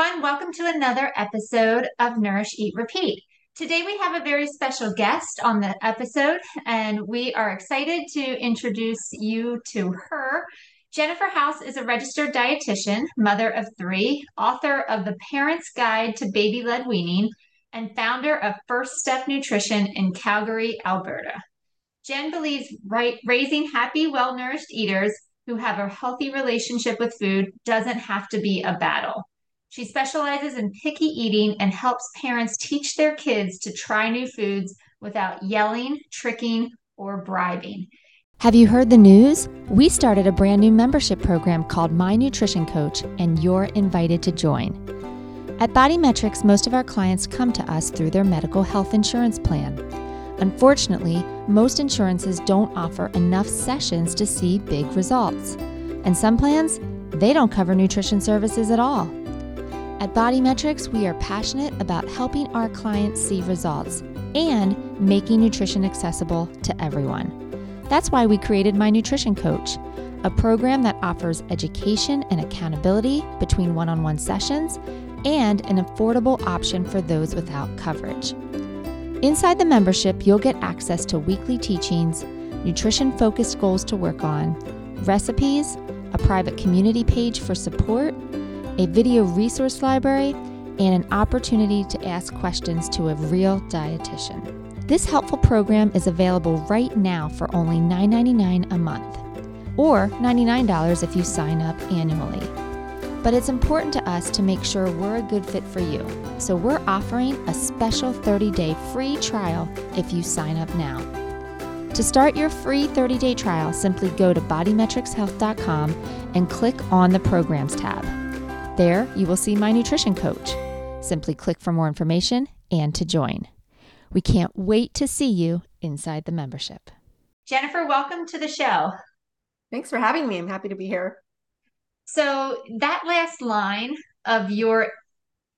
Everyone, welcome to another episode of Nourish, Eat, Repeat. Today we have a very special guest on the episode, and we are excited to introduce you to her. Jennifer House is a registered dietitian, mother of three, author of The Parent's Guide to Baby Led Weaning, and founder of First Step Nutrition in Calgary, Alberta. Jen believes right, raising happy, well nourished eaters who have a healthy relationship with food doesn't have to be a battle. She specializes in picky eating and helps parents teach their kids to try new foods without yelling, tricking, or bribing. Have you heard the news? We started a brand new membership program called My Nutrition Coach, and you're invited to join. At BodyMetrix, most of our clients come to us through their medical health insurance plan. Unfortunately, most insurances don't offer enough sessions to see big results. And some plans, they don't cover nutrition services at all. At BodyMetrix, we are passionate about helping our clients see results and making nutrition accessible to everyone. That's why we created My Nutrition Coach, a program that offers education and accountability between one on one sessions and an affordable option for those without coverage. Inside the membership, you'll get access to weekly teachings, nutrition focused goals to work on, recipes, a private community page for support, a video resource library, and an opportunity to ask questions to a real dietitian. This helpful program is available right now for only $9.99 a month, or $99 if you sign up annually. But it's important to us to make sure we're a good fit for you, so we're offering a special 30 day free trial if you sign up now. To start your free 30 day trial, simply go to bodymetrixhealth.com and click on the Programs tab. There, you will see my nutrition coach. Simply click for more information and to join. We can't wait to see you inside the membership. Jennifer, welcome to the show. Thanks for having me. I'm happy to be here. So, that last line of your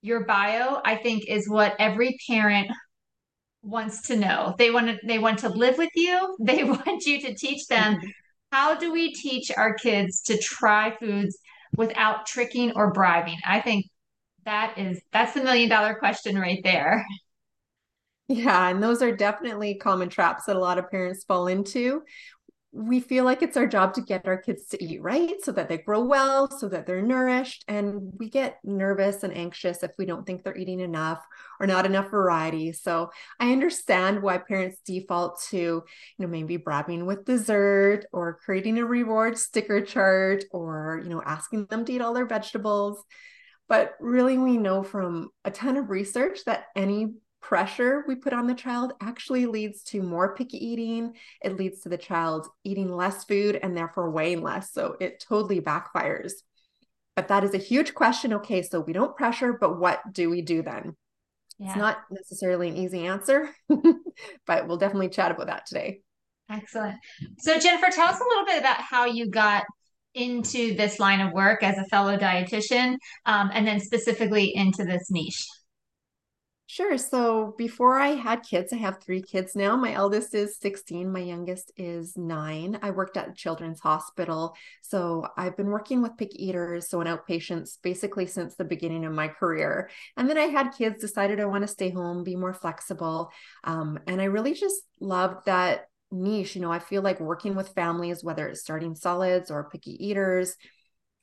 your bio, I think is what every parent wants to know. They want to they want to live with you. They want you to teach them mm-hmm. how do we teach our kids to try foods without tricking or bribing? I think that is that's the million dollar question right there. Yeah, and those are definitely common traps that a lot of parents fall into. We feel like it's our job to get our kids to eat right so that they grow well, so that they're nourished. And we get nervous and anxious if we don't think they're eating enough or not enough variety. So I understand why parents default to, you know, maybe bribing with dessert or creating a reward sticker chart or, you know, asking them to eat all their vegetables. But really, we know from a ton of research that any pressure we put on the child actually leads to more picky eating. It leads to the child eating less food and therefore weighing less. So it totally backfires. But that is a huge question. Okay, so we don't pressure, but what do we do then? Yeah. It's not necessarily an easy answer, but we'll definitely chat about that today. Excellent. So, Jennifer, tell us a little bit about how you got into this line of work as a fellow dietitian um, and then specifically into this niche. Sure. So before I had kids, I have three kids now. My eldest is 16, my youngest is nine. I worked at children's hospital. So I've been working with picky eaters, so in outpatients, basically since the beginning of my career. And then I had kids, decided I want to stay home, be more flexible. Um, and I really just loved that niche. You know, I feel like working with families, whether it's starting solids or picky eaters,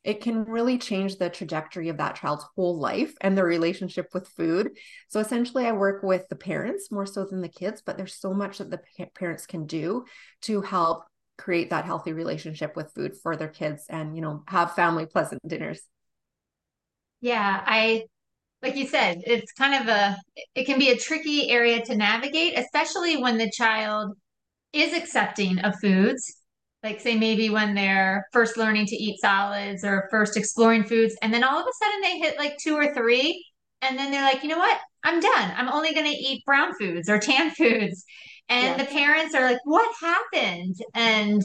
it can really change the trajectory of that child's whole life and their relationship with food. So essentially, I work with the parents more so than the kids, but there's so much that the parents can do to help create that healthy relationship with food for their kids and, you know, have family pleasant dinners. Yeah, I like you said, it's kind of a it can be a tricky area to navigate, especially when the child is accepting of foods like say maybe when they're first learning to eat solids or first exploring foods and then all of a sudden they hit like two or three and then they're like you know what? I'm done. I'm only going to eat brown foods or tan foods. And yes. the parents are like what happened? And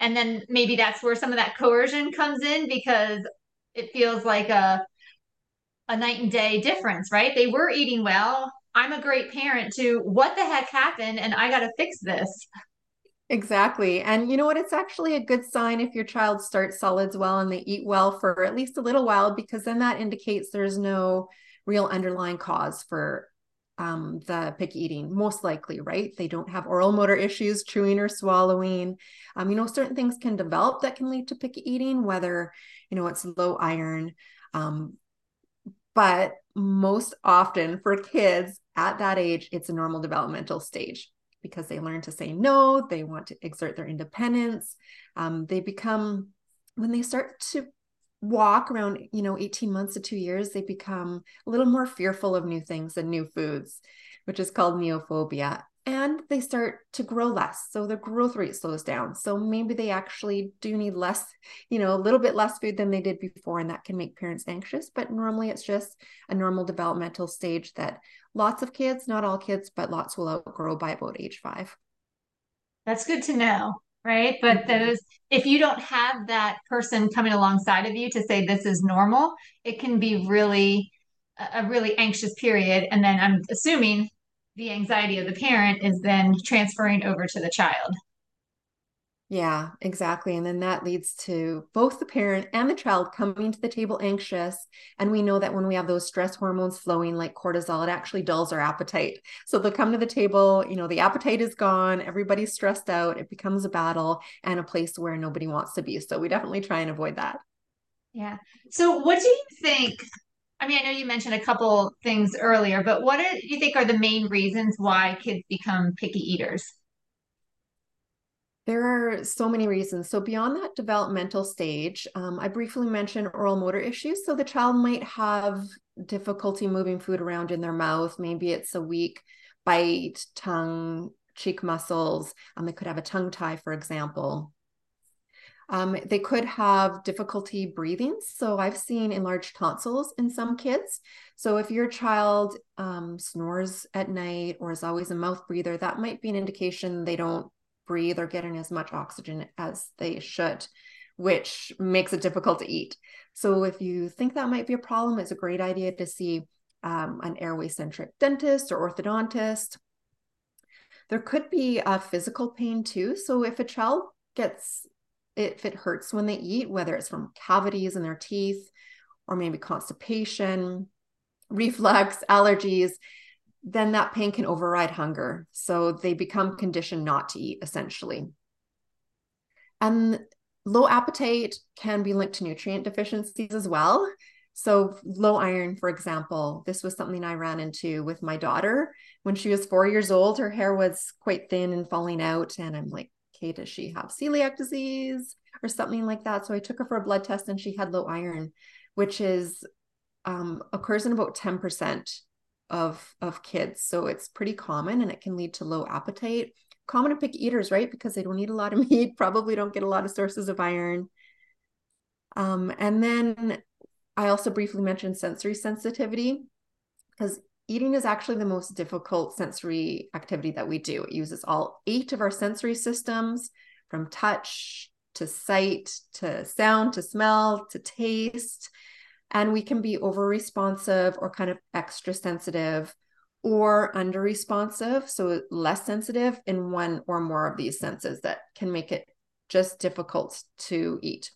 and then maybe that's where some of that coercion comes in because it feels like a a night and day difference right? They were eating well. I'm a great parent to what the heck happened? And i got to fix this Exactly. And you know what? It's actually a good sign if your child starts solids well and they eat well for at least a little while, because then that indicates there's no real underlying cause for um, the picky eating, most likely, right? They don't have oral motor issues, chewing or swallowing. Um, you know, certain things can develop that can lead to picky eating, whether, you know, it's low iron. Um, but most often for kids at that age, it's a normal developmental stage because they learn to say no, they want to exert their independence. Um, they become, when they start to walk around, you know, 18 months to two years, they become a little more fearful of new things and new foods, which is called neophobia. And they start to grow less. So their growth rate slows down. So maybe they actually do need less, you know, a little bit less food than they did before. And that can make parents anxious. But normally it's just a normal developmental stage that lots of kids, not all kids, but lots will outgrow by about age five. That's good to know, right? But mm-hmm. those, if you don't have that person coming alongside of you to say this is normal, it can be really a really anxious period. And then I'm assuming the anxiety of the parent is then transferring over to the child. Yeah, exactly. And then that leads to both the parent and the child coming to the table anxious. And we know that when we have those stress hormones flowing like cortisol, it actually dulls our appetite. So they'll come to the table, you know, the appetite is gone, everybody's stressed out, it becomes a battle and a place where nobody wants to be. So we definitely try and avoid that. Yeah. So what do you think? I mean, I know you mentioned a couple things earlier, but what do you think are the main reasons why kids become picky eaters? There are so many reasons. So, beyond that developmental stage, um, I briefly mentioned oral motor issues. So, the child might have difficulty moving food around in their mouth. Maybe it's a weak bite, tongue, cheek muscles. Um, they could have a tongue tie, for example. Um, they could have difficulty breathing. So I've seen enlarged tonsils in some kids. So if your child um, snores at night or is always a mouth breather, that might be an indication they don't breathe or getting as much oxygen as they should, which makes it difficult to eat. So if you think that might be a problem, it's a great idea to see um, an airway centric dentist or orthodontist. There could be a physical pain too. So if a child gets, if it hurts when they eat, whether it's from cavities in their teeth or maybe constipation, reflux, allergies, then that pain can override hunger. So they become conditioned not to eat essentially. And low appetite can be linked to nutrient deficiencies as well. So, low iron, for example, this was something I ran into with my daughter when she was four years old. Her hair was quite thin and falling out. And I'm like, okay, does she have celiac disease or something like that? So, I took her for a blood test and she had low iron, which is um, occurs in about 10% of of kids. So it's pretty common and it can lead to low appetite. Common to pick eaters right? Because they don't eat a lot of meat probably don't get a lot of sources of iron. Um, and then i also briefly mentioned sensory sensitivity because eating is actually the most difficult sensory activity that we do it uses all eight of our sensory systems from touch to sight to sound to smell to taste and we can be over responsive or kind of extra sensitive or under responsive, so less sensitive in one or more of these senses that can make it just difficult to eat.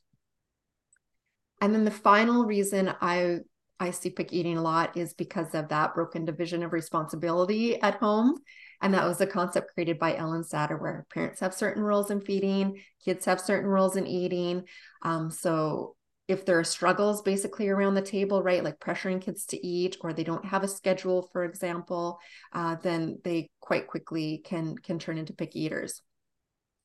And then the final reason I I see pick eating a lot is because of that broken division of responsibility at home. And that was a concept created by Ellen Satter, where parents have certain roles in feeding, kids have certain roles in eating. Um, so if there are struggles basically around the table, right, like pressuring kids to eat, or they don't have a schedule, for example, uh, then they quite quickly can can turn into pick eaters.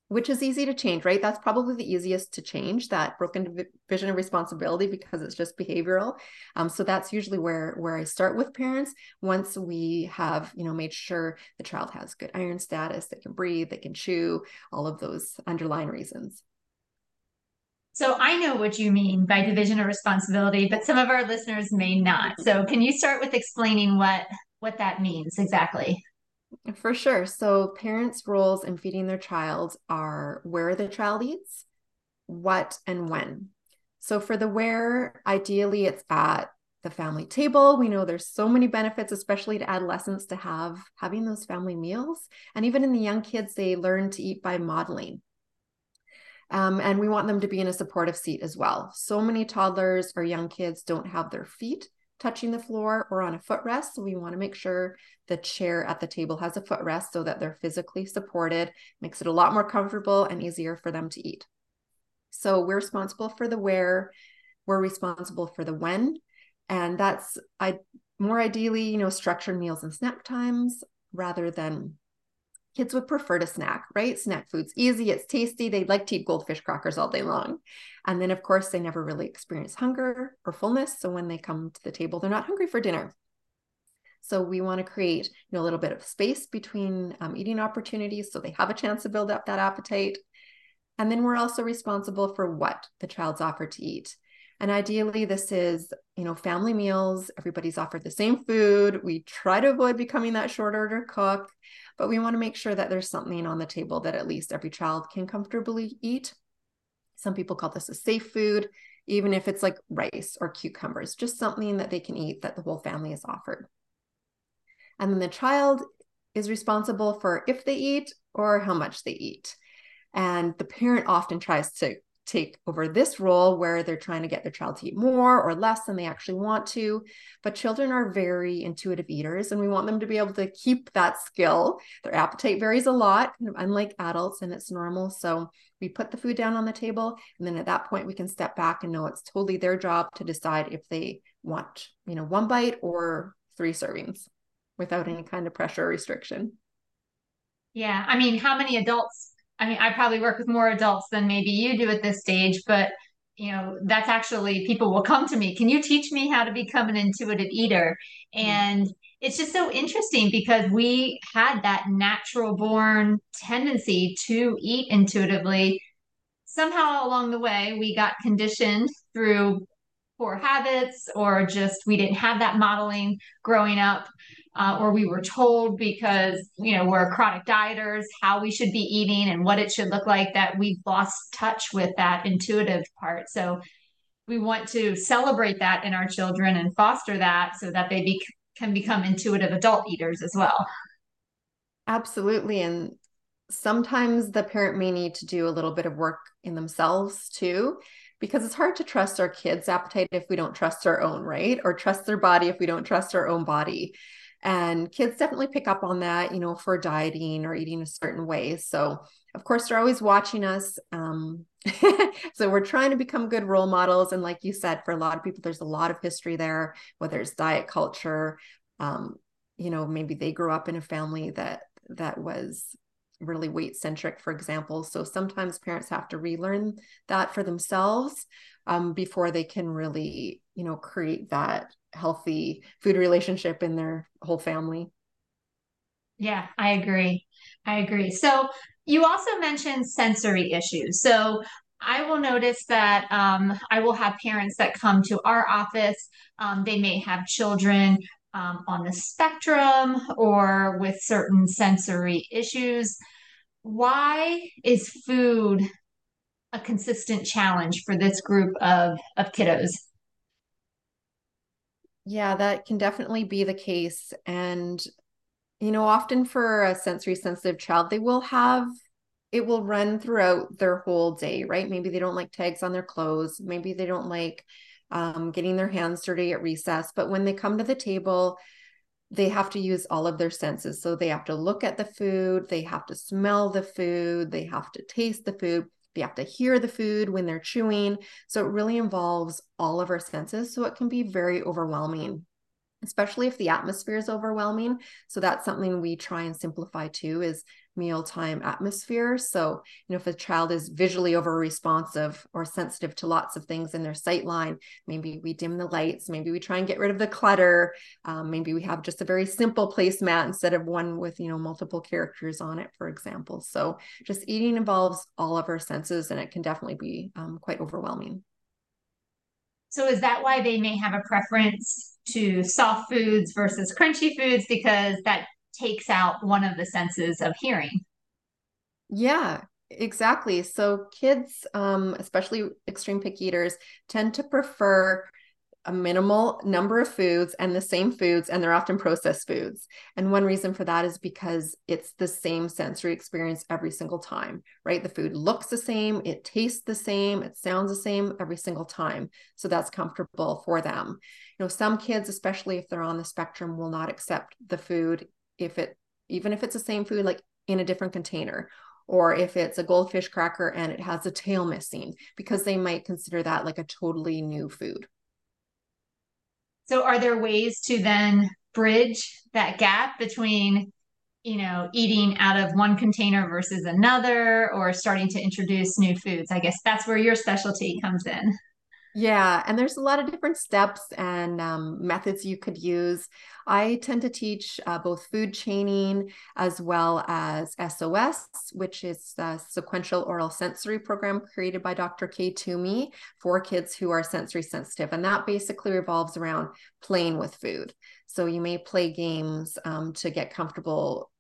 Which is easy to change, right? That's probably the easiest to change that broken vision of responsibility because it's just behavioral. Um, so that's usually where where I start with parents. Once we have, you know, made sure the child has good iron status, they can breathe, they can chew, all of those underlying reasons. So I know what you mean by division of responsibility, but some of our listeners may not. So can you start with explaining what what that means exactly? For sure. So, parents' roles in feeding their child are where the child eats, what, and when. So, for the where, ideally it's at the family table. We know there's so many benefits, especially to adolescents, to have having those family meals. And even in the young kids, they learn to eat by modeling. Um, and we want them to be in a supportive seat as well. So many toddlers or young kids don't have their feet touching the floor or on a footrest. So we want to make sure the chair at the table has a footrest so that they're physically supported, makes it a lot more comfortable and easier for them to eat. So we're responsible for the where, we're responsible for the when, and that's I more ideally, you know, structured meals and snack times rather than kids would prefer to snack, right? Snack food's easy, it's tasty. They'd like to eat goldfish crackers all day long. And then, of course, they never really experience hunger or fullness. So when they come to the table, they're not hungry for dinner. So we want to create you know, a little bit of space between um, eating opportunities so they have a chance to build up that appetite. And then we're also responsible for what the child's offered to eat. And ideally, this is, you know, family meals. Everybody's offered the same food. We try to avoid becoming that short order cook but we want to make sure that there's something on the table that at least every child can comfortably eat. Some people call this a safe food, even if it's like rice or cucumbers, just something that they can eat that the whole family is offered. And then the child is responsible for if they eat or how much they eat. And the parent often tries to take over this role where they're trying to get their child to eat more or less than they actually want to. But children are very intuitive eaters, and we want them to be able to keep that skill. Their appetite varies a lot, unlike adults, and it's normal. So we put the food down on the table, and then at that point, we can step back and know it's totally their job to decide if they want, you know, one bite or three servings without any kind of pressure or restriction. Yeah. I mean, how many adults I mean, I probably work with more adults than maybe you do at this stage, but you know, that's actually people will come to me. Can you teach me how to become an intuitive eater? Mm-hmm. And it's just so interesting because we had that natural born tendency to eat intuitively. Somehow along the way, we got conditioned through poor habits or just we didn't have that modeling growing up uh, or we were told because you know we're chronic dieters how we should be eating and what it should look like that we've lost touch with that intuitive part. So we want to celebrate that in our children and foster that so that they be- can become intuitive adult eaters as well. Absolutely. And sometimes the parent may need to do a little bit of work in themselves too because it's hard to trust our kids appetite if we don't trust our own right? Or trust their body if we don't trust our own body and kids definitely pick up on that, you know, for dieting or eating a certain way. So, of course, they're always watching us. Um, so, we're trying to become good role models. And, like you said, for a lot of people, there's a lot of history there, whether it's diet culture, um, you know, maybe they grew up in a family that that was really weight centric, for example. So sometimes parents have to relearn that for themselves um, before they can really, you know, create that healthy food relationship in their whole family. Yeah, I agree. I agree. So you also mentioned sensory issues. So I will notice that um, I will have parents that come to our office. Um, they may have children um, on the spectrum or with certain sensory issues. Why is food a consistent challenge for this group of, of kiddos? Yeah, that can definitely be the case. And, you know, often for a sensory sensitive child, they will have it will run throughout their whole day, right? Maybe they don't like tags on their clothes. Maybe they don't like um, getting their hands dirty at recess. But when they come to the table, they have to use all of their senses. So they have to look at the food, they have to smell the food, they have to taste the food. They have to hear the food when they're chewing. So it really involves all of our senses. So it can be very overwhelming. Especially if the atmosphere is overwhelming. So that's something we try and simplify too is mealtime atmosphere. So, you know, if a child is visually over responsive or sensitive to lots of things in their sight line, maybe we dim the lights, maybe we try and get rid of the clutter. Um, maybe we have just a very simple placemat instead of one with, you know, multiple characters on it, for example. So just eating involves all of our senses and it can definitely be um, quite overwhelming. So is that why they may have a preference to soft foods versus crunchy foods because that takes out one of the senses of hearing. Yeah, exactly. So kids, um, especially extreme pick eaters, tend to prefer a minimal number of foods and the same foods, and they're often processed foods. And one reason for that is because it's the same sensory experience every single time, right? The food looks the same, it tastes the same, it sounds the same every single time. So that's comfortable for them. You know, some kids, especially if they're on the spectrum, will not accept the food if it even if it's the same food like in a different container or if it's a goldfish cracker and it has a tail missing because they might consider that like a totally new food so are there ways to then bridge that gap between you know eating out of one container versus another or starting to introduce new foods? I guess that's where your specialty comes in yeah, and there's a lot of different steps and um, methods you could use. I tend to teach uh, both food chaining as well as SOS, which is a sequential oral sensory program created by Dr. Kay Toomey for kids who are sensory sensitive. And that basically revolves around playing with food. So you may play games um, to get comfortable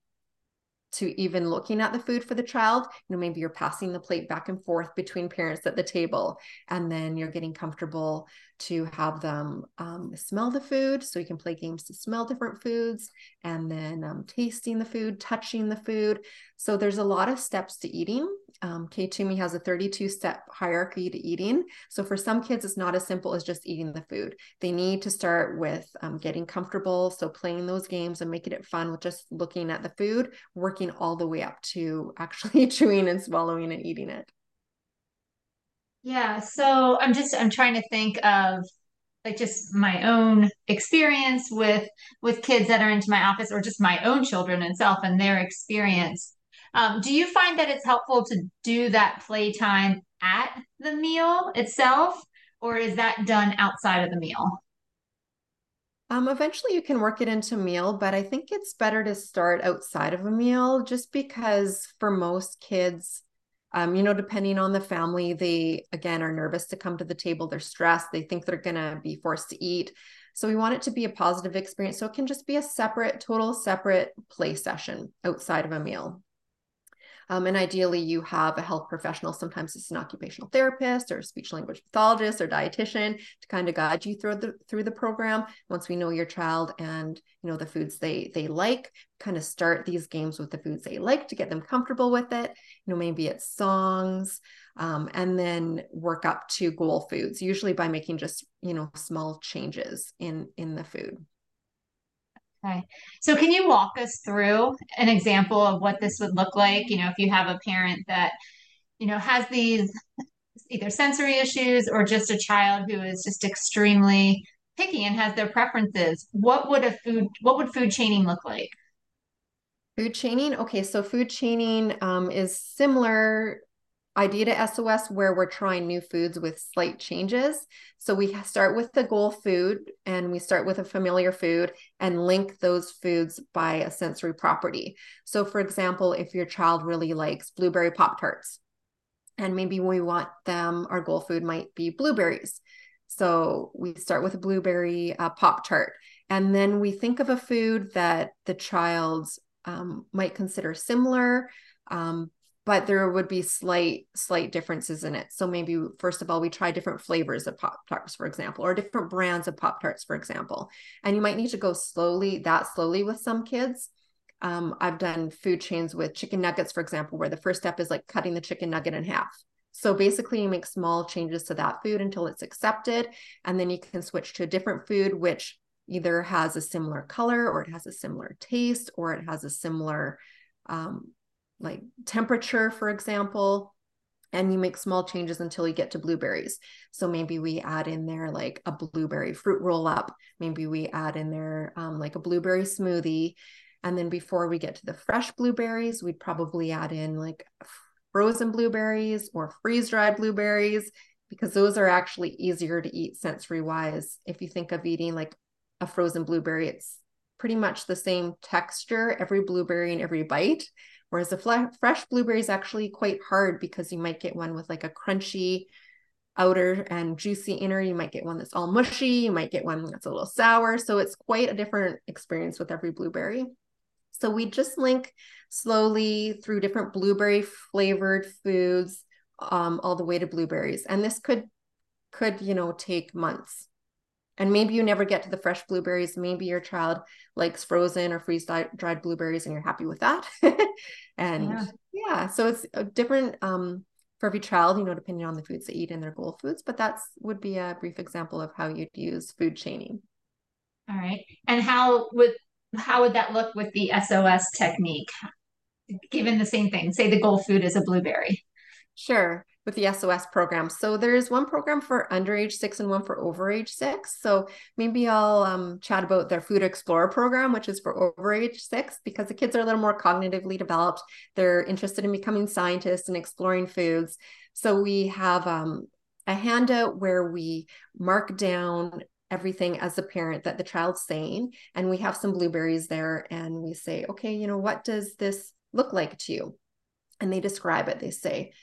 to even looking at the food for the child. You know, maybe you're passing the plate back and forth between parents at the table, and then you're getting comfortable to have them um, smell the food. So you can play games to smell different foods and then um, tasting the food, touching the food. So there's a lot of steps to eating. Um, Kay Toomey has a 32 step hierarchy to eating. So for some kids, it's not as simple as just eating the food. They need to start with um, getting comfortable. So playing those games and making it fun with just looking at the food, working all the way up to actually chewing and swallowing and eating it. Yeah, so I'm just I'm trying to think of like just my own experience with with kids that are into my office or just my own children and self and their experience. Um, do you find that it's helpful to do that playtime at the meal itself, or is that done outside of the meal? Um, eventually you can work it into meal, but I think it's better to start outside of a meal just because for most kids, um, you know, depending on the family, they again are nervous to come to the table. They're stressed. They think they're going to be forced to eat. So we want it to be a positive experience. So it can just be a separate, total separate play session outside of a meal. Um, and ideally, you have a health professional. Sometimes it's an occupational therapist or speech language pathologist or dietitian to kind of guide you through the through the program. Once we know your child and you know the foods they they like, kind of start these games with the foods they like to get them comfortable with it. You know, maybe it's songs, um, and then work up to goal foods. Usually by making just you know small changes in in the food. Okay. So can you walk us through an example of what this would look like? You know, if you have a parent that, you know, has these either sensory issues or just a child who is just extremely picky and has their preferences, what would a food what would food chaining look like? Food chaining. Okay, so food chaining um, is similar idea to SOS where we're trying new foods with slight changes. So we start with the goal food and we start with a familiar food and link those foods by a sensory property. So, for example, if your child really likes blueberry Pop Tarts, and maybe we want them, our goal food might be blueberries. So we start with a blueberry uh, Pop Tart. And then we think of a food that the child um, might consider similar, um, but there would be slight slight differences in it. So maybe first of all we try different flavors of pop tarts for example or different brands of pop tarts for example. And you might need to go slowly that slowly with some kids. Um, i've done food chains with chicken nuggets for example where the first step is like cutting the chicken nugget in half. So basically you make small changes to that food until it's accepted and then you can switch to a different food which either has a similar color or it has a similar taste or it has a similar um, like temperature, for example. and you make small changes until you get to blueberries. So maybe we add in there like a blueberry fruit roll up. Maybe we add in there um, like a blueberry smoothie. And then before we get to the fresh blueberries, we'd probably add in like frozen blueberries or freeze dried blueberries because those are actually easier to eat sensory wise. If you think of eating like a frozen blueberry, it's pretty much the same texture every blueberry and every bite. Whereas the fle- fresh blueberry is actually quite hard because you might get one with like a crunchy outer and juicy inner. You might get one that's all mushy. You might get one that's a little sour. So it's quite a different experience with every blueberry. So we just link slowly through different blueberry flavored foods um, all the way to blueberries. And this could could you know take months and maybe you never get to the fresh blueberries. Maybe your child likes frozen or freeze dried blueberries and you're happy with that. And yeah. yeah. so it's different um, for every child you know depending on the foods they eat and their goal foods but that's would be a brief example of how you'd use food chaining all right. And how would how would that look with the sos technique? Given the same thing say the goal food is a blueberry. Sure, with the SOS program. So there's one program for under age six and one for over age six. So maybe I'll um, chat about their Food Explorer program, which is for over age six, because the kids are a little more cognitively developed. They're interested in becoming scientists and exploring foods. So we have um, a handout where we mark down everything as a parent that the child's saying and we have some blueberries there and we say okay you know what does this look like to you and they describe it they say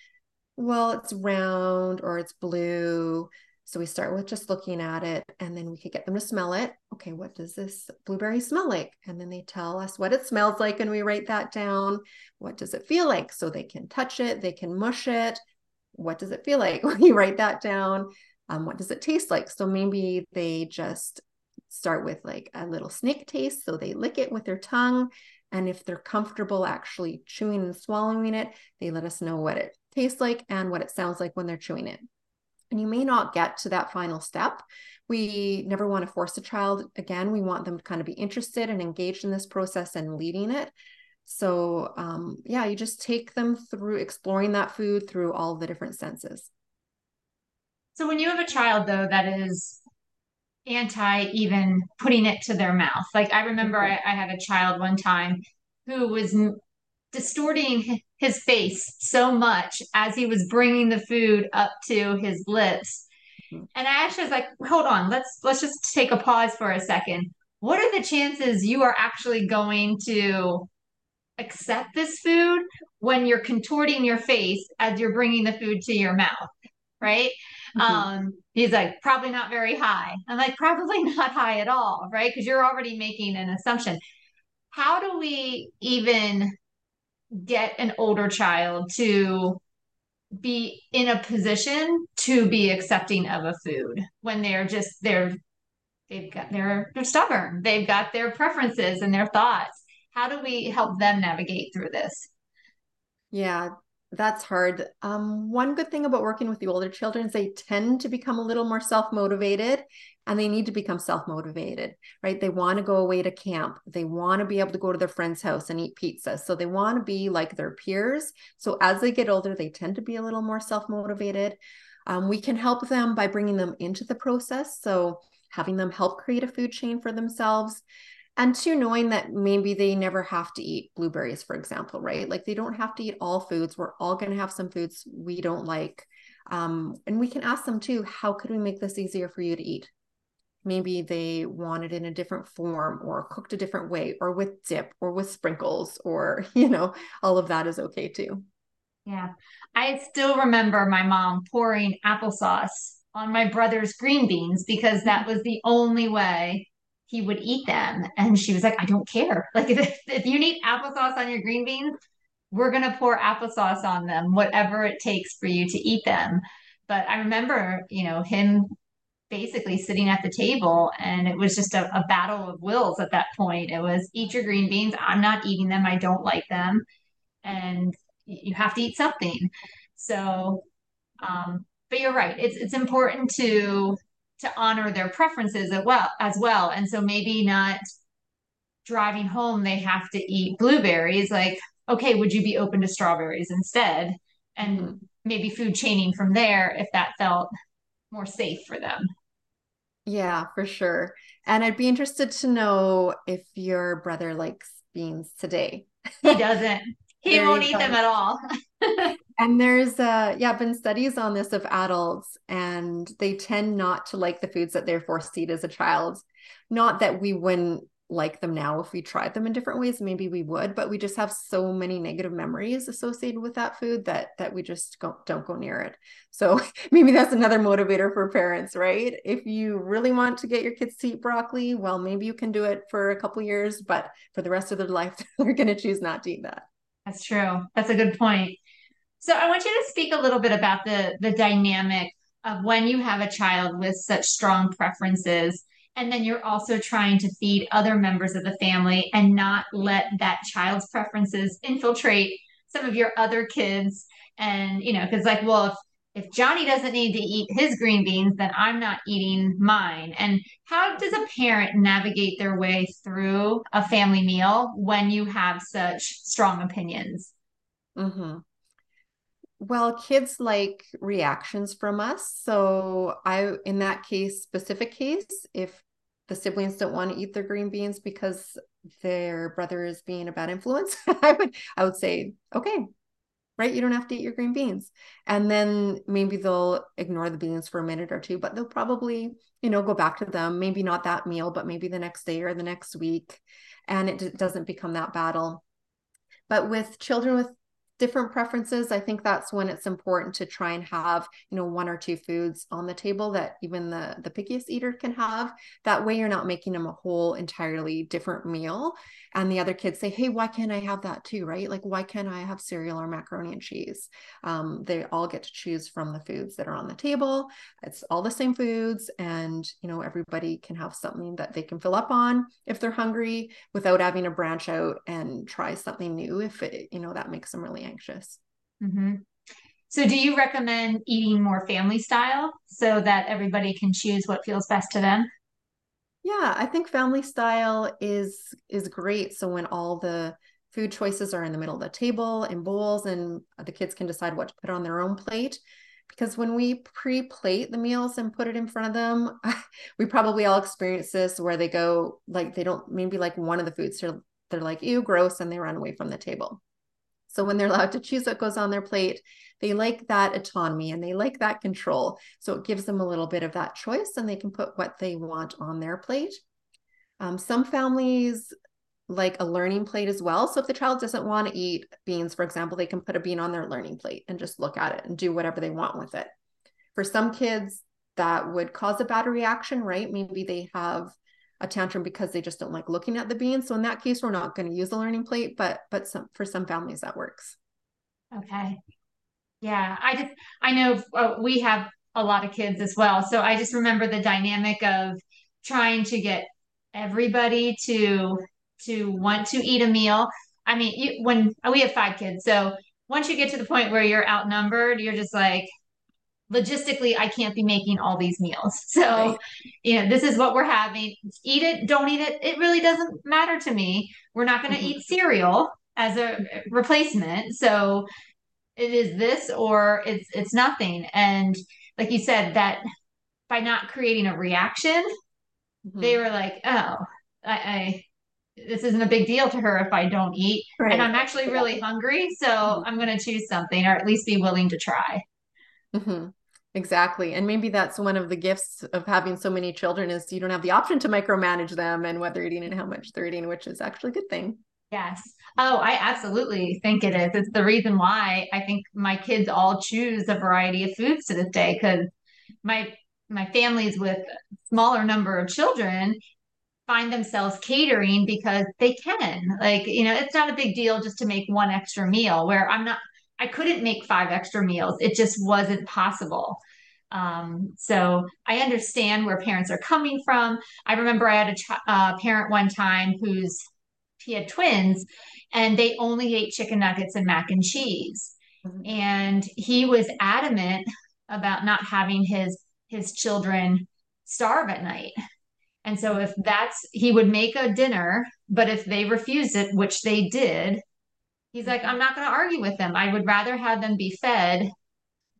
well, it's round or it's blue. So we start with just looking at it and then we could get them to smell it. Okay, what does this blueberry smell like? And then they tell us what it smells like and we write that down. What does it feel like? So they can touch it, they can mush it. What does it feel like? We write that down. Um, what does it taste like? So maybe they just start with like a little snake taste. So they lick it with their tongue. And if they're comfortable actually chewing and swallowing it, they let us know what it tastes like and what it sounds like when they're chewing it. And you may not get to that final step. We never want to force a child. Again, we want them to kind of be interested and engaged in this process and leading it. So, um, yeah, you just take them through exploring that food through all the different senses. So, when you have a child, though, that is anti even putting it to their mouth, like I remember I, I had a child one time who was distorting his face so much as he was bringing the food up to his lips. Mm-hmm. And I actually was like, hold on, let's let's just take a pause for a second. What are the chances you are actually going to accept this food when you're contorting your face as you're bringing the food to your mouth? Right? Mm-hmm. Um, he's like, probably not very high. I'm like, probably not high at all, right? Because you're already making an assumption. How do we even get an older child to be in a position to be accepting of a food when they're just they're they've got they're they're stubborn. They've got their preferences and their thoughts. How do we help them navigate through this? Yeah that's hard. Um, one good thing about working with the older children is they tend to become a little more self motivated and they need to become self motivated, right? They want to go away to camp. They want to be able to go to their friend's house and eat pizza. So they want to be like their peers. So as they get older, they tend to be a little more self motivated. Um, we can help them by bringing them into the process. So having them help create a food chain for themselves and two knowing that maybe they never have to eat blueberries for example right? Like they don't have to eat all foods. We're all going to have some foods we don't like. Um, and we can ask them too how could we make this easier for you to eat? Maybe they want it in a different form or cooked a different way or with dip or with sprinkles or you know all of that is okay too. Yeah. I still remember my mom pouring applesauce on my brother's green beans because that was the only way he would eat them. And she was like, I don't care. Like if, if you need applesauce on your green beans, we're going to pour applesauce on them, whatever it takes for you to eat them. But I remember, you know, him basically sitting at the table and it was just a, a battle of wills at that point. It was eat your green beans. I'm not eating them. I don't like them. And you have to eat something. So, um, but you're right. It's, it's important to to honor their preferences as well as well and so maybe not driving home they have to eat blueberries like okay would you be open to strawberries instead and mm-hmm. maybe food chaining from there if that felt more safe for them. Yeah, for sure. And I'd be interested to know if your brother likes beans today. He doesn't. He won't eat them at all. and there's uh yeah, been studies on this of adults and they tend not to like the foods that they're forced to eat as a child. Not that we wouldn't like them now if we tried them in different ways maybe we would but we just have so many negative memories associated with that food that that we just go, don't go near it. So maybe that's another motivator for parents right? If you really want to get your kids to eat broccoli well maybe you can do it for a couple years but for the rest of their life they're going to choose not to eat that. That's true. That's a good point so i want you to speak a little bit about the the dynamic of when you have a child with such strong preferences and then you're also trying to feed other members of the family and not let that child's preferences infiltrate some of your other kids and you know because like well if if Johnny doesn't need to eat his green beans, then I'm not eating mine. And how does a parent navigate their way through a family meal when you have such strong opinions? Mm-hmm. Well, kids like reactions from us. So I in that case, specific case, if the siblings don't want to eat their green beans because their brother is being a bad influence, I would I would say, okay, right? You don't have to eat your green beans. And then maybe they'll ignore the beans for a minute or two, but they'll probably, you know, go back to them, maybe not that meal, but maybe the next day or the next week. And it doesn't become that battle. But with children with different preferences. I think that's when it's important to try and have you know one or two foods on the table that even the the pickiest eater can have. That way you're not making them a whole entirely different meal. And the other kids say hey why can't i have that too? Right? Like why can't i have cereal or macaroni and cheese? Um, they all get to choose from the foods that are on the table. It's all the same foods and you know everybody can have something that they can fill up on if they're hungry without having to branch out and try something new if it you know that makes them really anxious. Mm-hmm. So, do you recommend eating more family style so that everybody can choose what feels best to them? Yeah, I think family style is is great. So when all the food choices are in the middle of the table in bowls, and the kids can decide what to put on their own plate. Because when we pre-plate the meals and put it in front of them, we probably all experience this where they go like they don't maybe like one of the foods. They're they're like ew, gross, and they run away from the table. So when they're allowed to choose what goes on their plate, they like that autonomy and they like that control. So it gives them a little bit of that choice and they can put what they want on their plate. Um, some families like a learning plate as well. So if the child doesn't want to eat beans, for example, they can put a bean on their learning plate and just look at it and do whatever they want with it. For some kids, that would cause a bad reaction, right? Maybe they have a tantrum because they just don't like looking at the beans. So in that case, we're not going to use the learning plate, but but some for some families that works. Okay. Yeah, I just I know uh, we have a lot of kids as well, so I just remember the dynamic of trying to get everybody to to want to eat a meal. I mean, you, when we have five kids, so once you get to the point where you're outnumbered, you're just like, logistically I can't be making all these meals. So, right. you know, this is what we're having. Eat it, don't eat it. It really doesn't matter to me. We're not going to mm-hmm. eat cereal as a replacement. So, it is this or it's it's nothing. And like you said that by not creating a reaction, mm-hmm. they were like, "Oh, I, I this isn't a big deal to her if I don't eat. Right. And I'm actually really hungry. So mm-hmm. I'm going to choose something or at least be willing to try. Mm-hmm. Exactly. And maybe that's one of the gifts of having so many children is you don't have the option to micromanage them and what they're eating and how much they're eating, which is actually a good thing. Yes. Oh, I absolutely think it is. It's the reason why I think my kids all choose a variety of foods to this day because my my families with smaller number of children find themselves catering because they can. Like, you know, it's not a big deal just to make one extra meal where I'm not I couldn't make five extra meals. It just wasn't possible. Um, so I understand where parents are coming from. I remember I had a ch- uh, parent one time who's he had twins, and they only ate chicken nuggets and mac and cheese, mm-hmm. and he was adamant about not having his his children starve at night. And so if that's he would make a dinner, but if they refused it, which they did, He's like, I'm not going to argue with them. I would rather have them be fed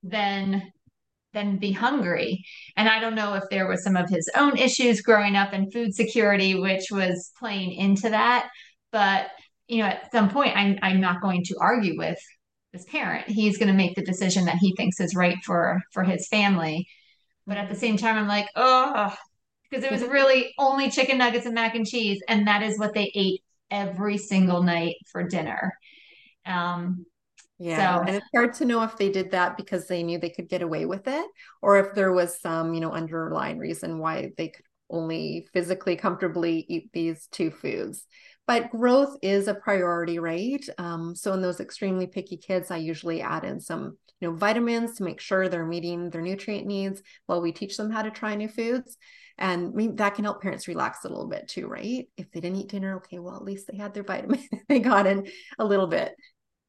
than than be hungry. And I don't know if there was some of his own issues growing up and food security, which was playing into that. But you know, at some point, I'm I'm not going to argue with this parent. He's going to make the decision that he thinks is right for for his family. But at the same time, I'm like, oh, because it was really only chicken nuggets and mac and cheese, and that is what they ate every single night for dinner. Um, yeah. So, and it's hard to know if they did that because they knew they could get away with it or if there was some, you know, underlying reason why they could only physically comfortably eat these two foods. But growth is a priority, right? Um, so in those extremely picky kids, I usually add in some, you know, vitamins to make sure they're meeting their nutrient needs while we teach them how to try new foods. And maybe that can help parents relax a little bit too, right? If they didn't eat dinner, okay, well, at least they had their vitamin. they got in a little bit.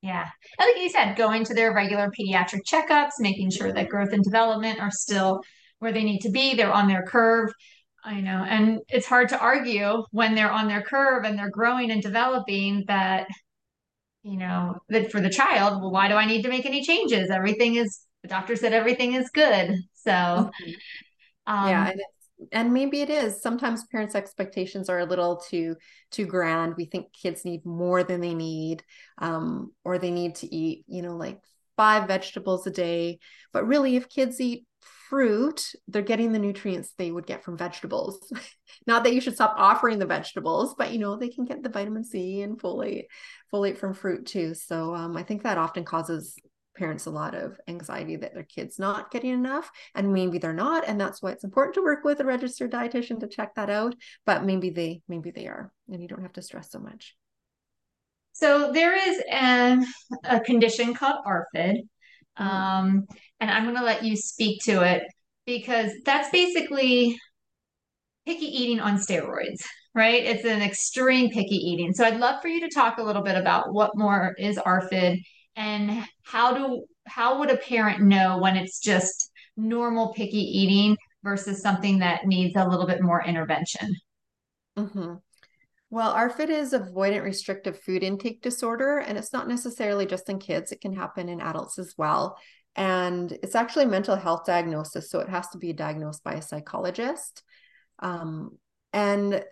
Yeah. And like you said, going to their regular pediatric checkups, making sure that growth and development are still where they need to be. They're on their curve. I know. And it's hard to argue when they're on their curve and they're growing and developing that, you know, that for the child, well, why do I need to make any changes? Everything is, the doctor said everything is good. So, mm-hmm. um, yeah. And and maybe it is. Sometimes parents expectations are a little too too grand. We think kids need more than they need um, or they need to eat you know like five vegetables a day. But really if kids eat fruit they're getting the nutrients they would get from vegetables. Not that you should stop offering the vegetables but you know they can get the vitamin c and folate folate from fruit too. So um, i think that often causes parents a lot of anxiety that their kids not getting enough and maybe they're not and that's why it's important to work with a registered dietitian to check that out but maybe they maybe they are and you don't have to stress so much. So there is an, a condition called ARFID mm-hmm. um, and i'm going to let you speak to it because that's basically picky eating on steroids right? It's an extreme picky eating. So i'd love for you to talk a little bit about what more is ARFID and how do how would a parent know when it's just normal picky eating versus something that needs a little bit more intervention? Mm-hmm. well ARFID is avoidant restrictive food intake disorder and it's not necessarily just in kids. It can happen in adults as well. And it's actually a mental health diagnosis so it has to be diagnosed by a psychologist. Um, and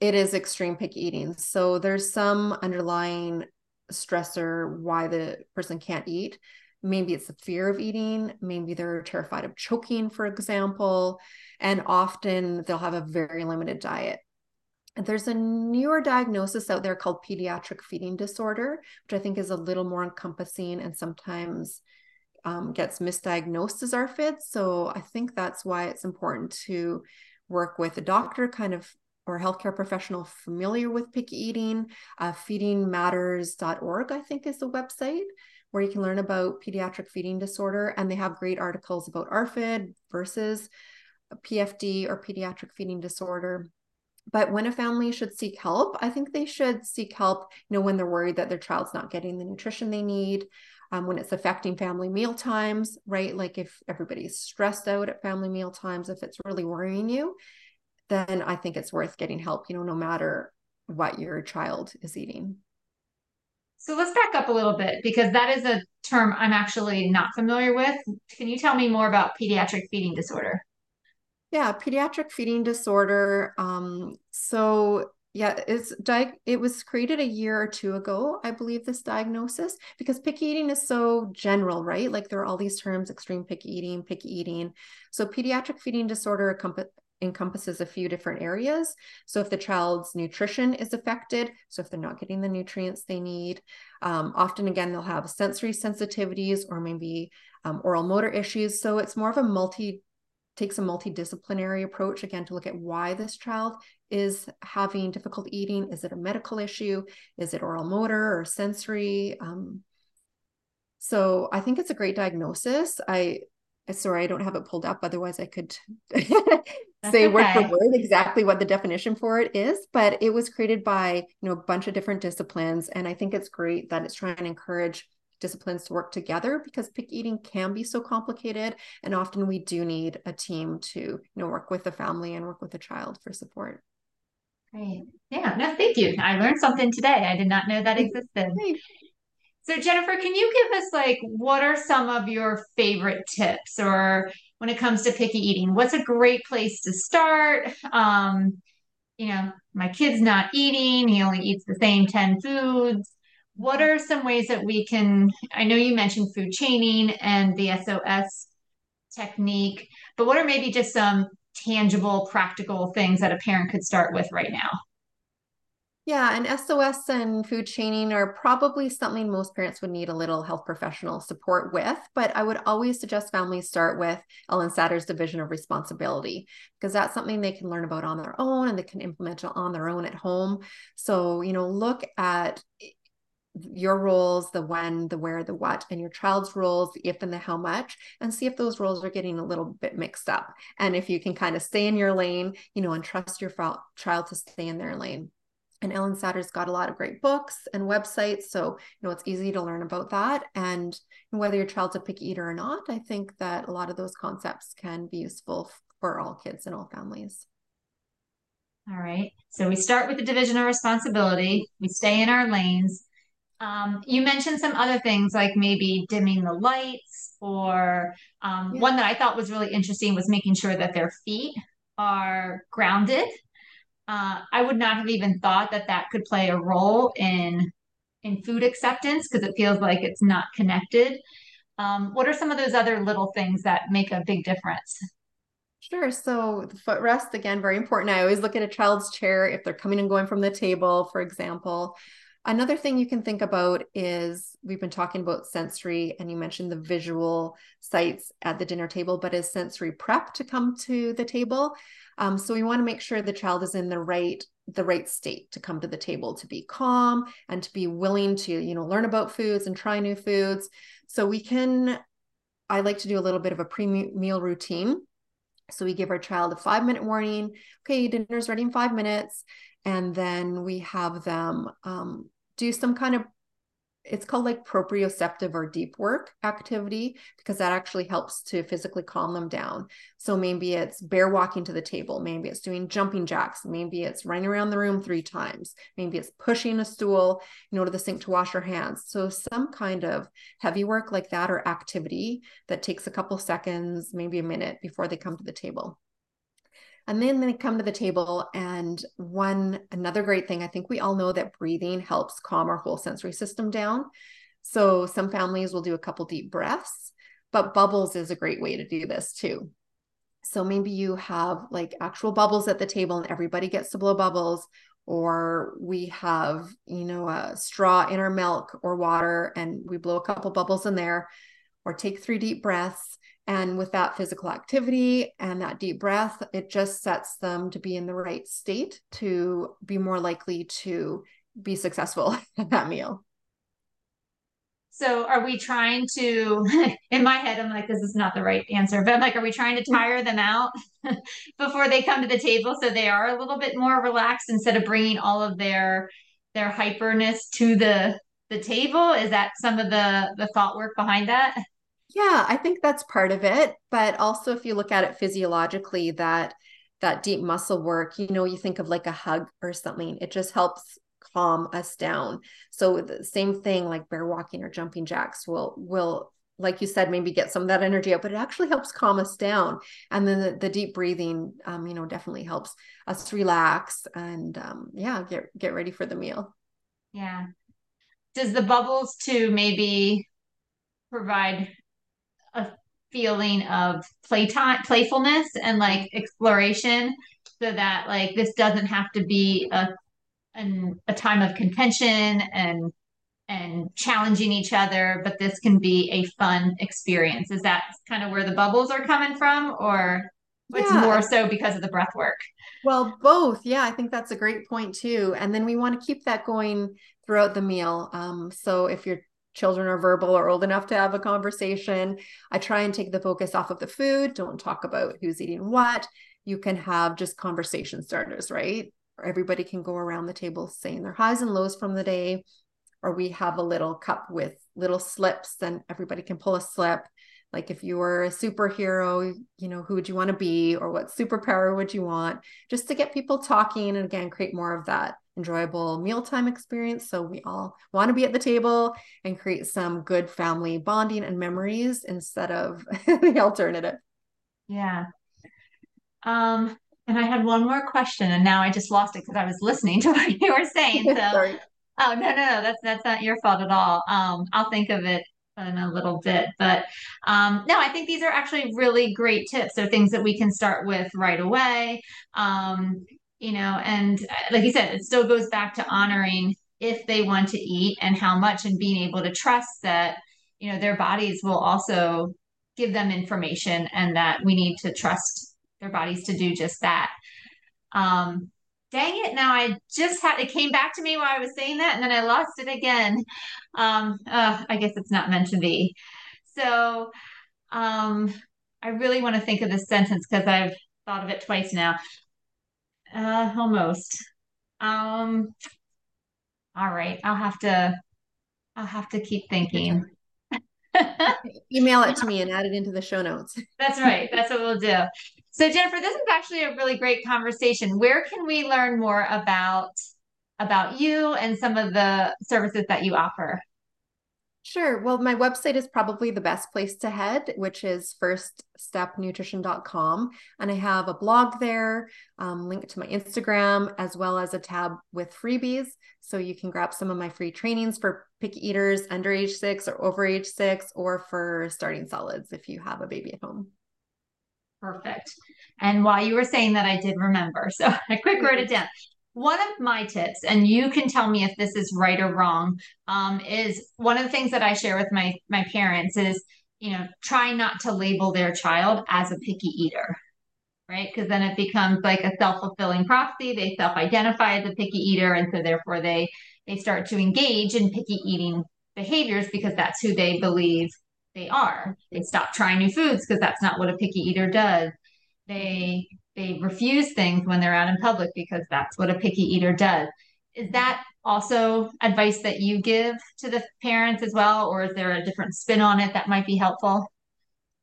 it is extreme picky eating. So there's some underlying stressor why the person can't eat. Maybe it's the fear of eating. Maybe they're terrified of choking, for example. And often they'll have a very limited diet. There's a newer diagnosis out there called pediatric feeding disorder, which I think is a little more encompassing and sometimes um, gets misdiagnosed as ARFID. So I think that's why it's important to work with a doctor, kind of or healthcare professional familiar with picky eating, uh, feedingmatters.org, I think is the website where you can learn about pediatric feeding disorder. And they have great articles about ARFID versus PFD or pediatric feeding disorder. But when a family should seek help, I think they should seek help, you know, when they're worried that their child's not getting the nutrition they need, um, when it's affecting family meal times, right? Like if everybody's stressed out at family meal times, if it's really worrying you, then I think it's worth getting help, you know, no matter what your child is eating. So let's back up a little bit because that is a term I'm actually not familiar with. Can you tell me more about pediatric feeding disorder? Yeah, pediatric feeding disorder. Um, so yeah, it's di- it was created a year or two ago, I believe, this diagnosis, because picky eating is so general, right? Like there are all these terms, extreme picky eating, picky eating. So pediatric feeding disorder encompasses a few different areas. So if the child's nutrition is affected, so if they're not getting the nutrients they need, um, often again, they'll have sensory sensitivities or maybe um, oral motor issues. So it's more of a multi takes a multidisciplinary approach again to look at why this child is having difficult eating. Is it a medical issue? Is it oral motor or sensory? Um, so I think it's a great diagnosis. I Eh, sorry, I don't have it pulled up. Otherwise, I could say okay. word for word exactly what the definition for it is. But it was created by you know a bunch of different disciplines, and I think it's great that it's trying to encourage disciplines to work together because pick eating can be so complicated, and often we do need a team to you know work with the family and work with the child for support. Great. Yeah. No, thank you. I learned something today. I did not know that existed. So, Jennifer, can you give us like what are some of your favorite tips or when it comes to picky eating? What's a great place to start? Um, you know, my kid's not eating, he only eats the same 10 foods. What are some ways that we can? I know you mentioned food chaining and the SOS technique, but what are maybe just some tangible, practical things that a parent could start with right now? Yeah, and SOS and food chaining are probably something most parents would need a little health professional support with. But I would always suggest families start with Ellyn Satter's division of responsibility because that's something they can learn about on their own and they can implement on their own at home. So, you know, look at your roles, the when, the where, the what, and your child's roles, the if and the how much, and see if those roles are getting a little bit mixed up. And if you can kind of stay in your lane, you know, and trust your child to stay in their lane. And Ellyn Satter's got a lot of great books and websites. So, you know, it's easy to learn about that. And whether your child's a picky eater or not, I think that a lot of those concepts can be useful for all kids and all families. All right. So we start with the division of responsibility. We stay in our lanes. Um, you mentioned some other things like maybe dimming the lights, or um, yeah. one that I thought was really interesting was making sure that their feet are grounded uh, I would not have even thought that that could play a role in in food acceptance because it feels like it's not connected. Um, what are some of those other little things that make a big difference? Sure. So the footrest, again, very important. I always look at a child's chair if they're coming and going from the table, for example. Another thing you can think about is we've been talking about sensory, and you mentioned the visual sights at the dinner table, but is sensory prep to come to the table? Um, so we want to make sure the child is in the right the right state to come to the table to be calm and to be willing to you know learn about foods and try new foods. So we can. I like to do a little bit of a pre-meal routine. So we give our child a five minute warning. Okay, dinner's ready in five minutes. And then we have them um, do some kind of it's called like proprioceptive or deep work activity because that actually helps to physically calm them down. So maybe it's bear walking to the table, maybe it's doing jumping jacks, maybe it's running around the room three times, maybe it's pushing a stool, you know, to the sink to wash your hands. So some kind of heavy work like that or activity that takes a couple seconds, maybe a minute before they come to the table. And then they come to the table. And one, another great thing, I think we all know that breathing helps calm our whole sensory system down. So some families will do a couple deep breaths, but bubbles is a great way to do this too. So maybe you have like actual bubbles at the table and everybody gets to blow bubbles, or we have, you know, a straw in our milk or water and we blow a couple bubbles in there, or take three deep breaths and with that physical activity and that deep breath, it just sets them to be in the right state to be more likely to be successful at that meal. So are we trying to in my head I'm like this is not the right answer but I'm like are we trying to tire them out before they come to the table so they are a little bit more relaxed instead of bringing all of their their hyperness to the the table is that some of the the thought work behind that? Yeah, I think that's part of it. But also, if you look at it physiologically, that that deep muscle work, you know, you think of like a hug or something, it just helps calm us down. So the same thing like bear walking or jumping jacks will will like you said maybe get some of that energy out but it actually helps calm us down and then the, the deep breathing um, you know definitely helps us relax and um, yeah get get ready for the meal yeah does the bubbles too maybe provide feeling of playtime playfulness and like exploration so that like this doesn't have to be a an, a time of contention and and challenging each other but this can be a fun experience. Is that kind of where the bubbles are coming from or yeah. it's more so because of the breath work? Well both. Yeah i think that's a great point too and then we want to keep that going throughout the meal. Um, so if you're children are verbal or old enough to have a conversation. I try and take the focus off of the food. Don't talk about who's eating what. You can have just conversation starters, right? Everybody can go around the table saying their highs and lows from the day. Or we have a little cup with little slips, and everybody can pull a slip. Like if you were a superhero, you know, who would you want to be or what superpower would you want? Just to get people talking and again, create more of that enjoyable mealtime experience. So we all want to be at the table and create some good family bonding and memories instead of the alternative. Yeah. Um, and I had one more question, and now I just lost it because I was listening to what you were saying. So, oh no, no, no, that's that's not your fault at all. Um, I'll think of it in a little bit, but um, no, I think these are actually really great tips. So things that we can start with right away. Um, you know, and uh, like you said, it still goes back to honoring if they want to eat and how much, and being able to trust that you know their bodies will also give them information, and that we need to trust their bodies to do just that. Um, dang it. Now I just had, it came back to me while I was saying that and then I lost it again. Um, uh, I guess it's not meant to be. So, um, I really want to think of this sentence because I've thought of it twice now. Uh, almost. Um, all right. I'll have to, I'll have to keep thinking. Email it to me and add it into the show notes. That's right. That's what we'll do. So Jennifer, this is actually a really great conversation. Where can we learn more about about you and some of the services that you offer? Sure. Well, my website is probably the best place to head, which is firststepnutrition.com. And I have a blog there, um, linked to my Instagram, as well as a tab with freebies. So you can grab some of my free trainings for picky eaters under age six or over age six, or for starting solids if you have a baby at home. Perfect. And while you were saying that, I did remember. So I quick wrote it down. One of my tips, and you can tell me if this is right or wrong, um, is one of the things that I share with my my parents is, you know, try not to label their child as a picky eater, right? Because then it becomes like a self fulfilling prophecy. They self identify as a picky eater, and so therefore they they start to engage in picky eating behaviors because that's who they believe they are. They stop trying new foods because that's not what a picky eater does. They they refuse things when they're out in public because that's what a picky eater does. Is that also advice that you give to the parents as well, or is there a different spin on it that might be helpful?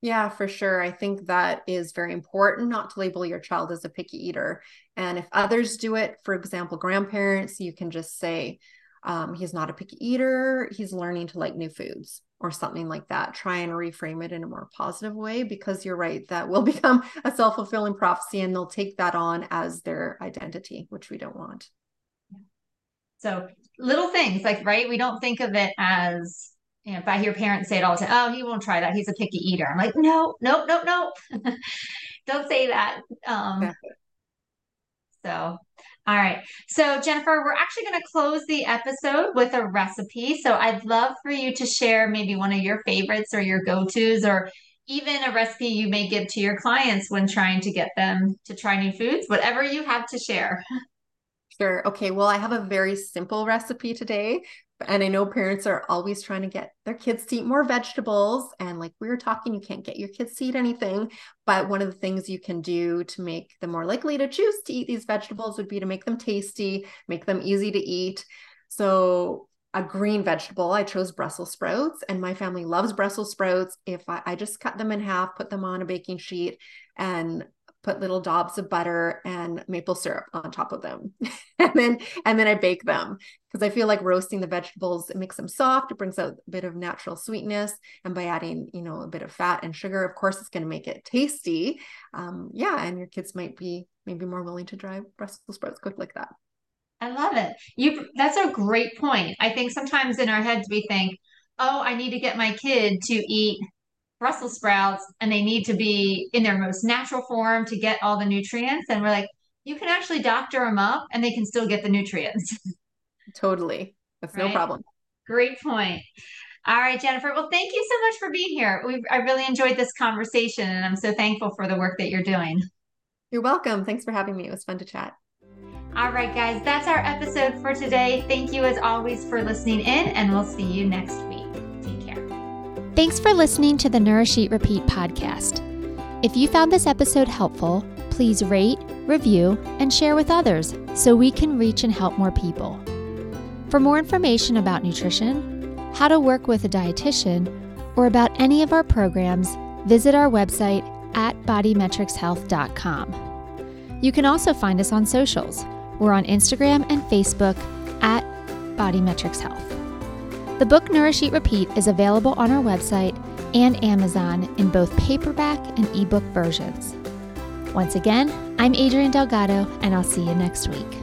Yeah, for sure. I think that is very important not to label your child as a picky eater. And if others do it, for example, grandparents, you can just say, um, he's not a picky eater, he's learning to like new foods or something like that. Try and reframe it in a more positive way because you're right, that will become a self fulfilling prophecy and they'll take that on as their identity, which we don't want. So, little things like, right, we don't think of it as, you know, if I hear parents say it all the time, oh, he won't try that. He's a picky eater. I'm like, no, no, no, no. don't say that. Um. So, all right. So, Jennifer, we're actually going to close the episode with a recipe. So, I'd love for you to share maybe one of your favorites or your go tos, or even a recipe you may give to your clients when trying to get them to try new foods, whatever you have to share. Sure. Okay. Well, I have a very simple recipe today. And I know parents are always trying to get their kids to eat more vegetables. And like we were talking, you can't get your kids to eat anything. But one of the things you can do to make them more likely to choose to eat these vegetables would be to make them tasty, make them easy to eat. So a green vegetable. I chose Brussels sprouts, and my family loves Brussels sprouts. If I, I, just cut them in half, put them on a baking sheet, and put little dobs of butter and maple syrup on top of them. And then and then i bake them because i feel like roasting the vegetables it makes them soft it brings out a bit of natural sweetness. And by adding you know a bit of fat and sugar of course it's going to make it tasty. Um, yeah and your kids might be maybe more willing to try brussels sprouts cooked like that. I love it. You that's a great point. I think sometimes in our heads we think oh i need to get my kid to eat Brussels sprouts and they need to be in their most natural form to get all the nutrients. And we're like, you can actually doctor them up and they can still get the nutrients. totally. That's right? no problem. Great point. All right, Jennifer. Well, thank you so much for being here. We I really enjoyed this conversation and I'm so thankful for the work that you're doing. You're welcome. Thanks for having me. It was fun to chat. All right, guys, that's our episode for today. Thank you as always for listening in, and we'll see you next week. Thanks for listening to the Nourish Eat Repeat podcast. If you found this episode helpful, please rate, review, and share with others so we can reach and help more people. For more information about nutrition, how to work with a dietitian, or about any of our programs, visit our website at bodymetrixhealth.com. You can also find us on socials. We're on Instagram and Facebook at BodyMetrix Health. The book Nourish Eat Repeat is available on our website and Amazon in both paperback and ebook versions. Once again, I'm Adrienne Delgado, and I'll see you next week.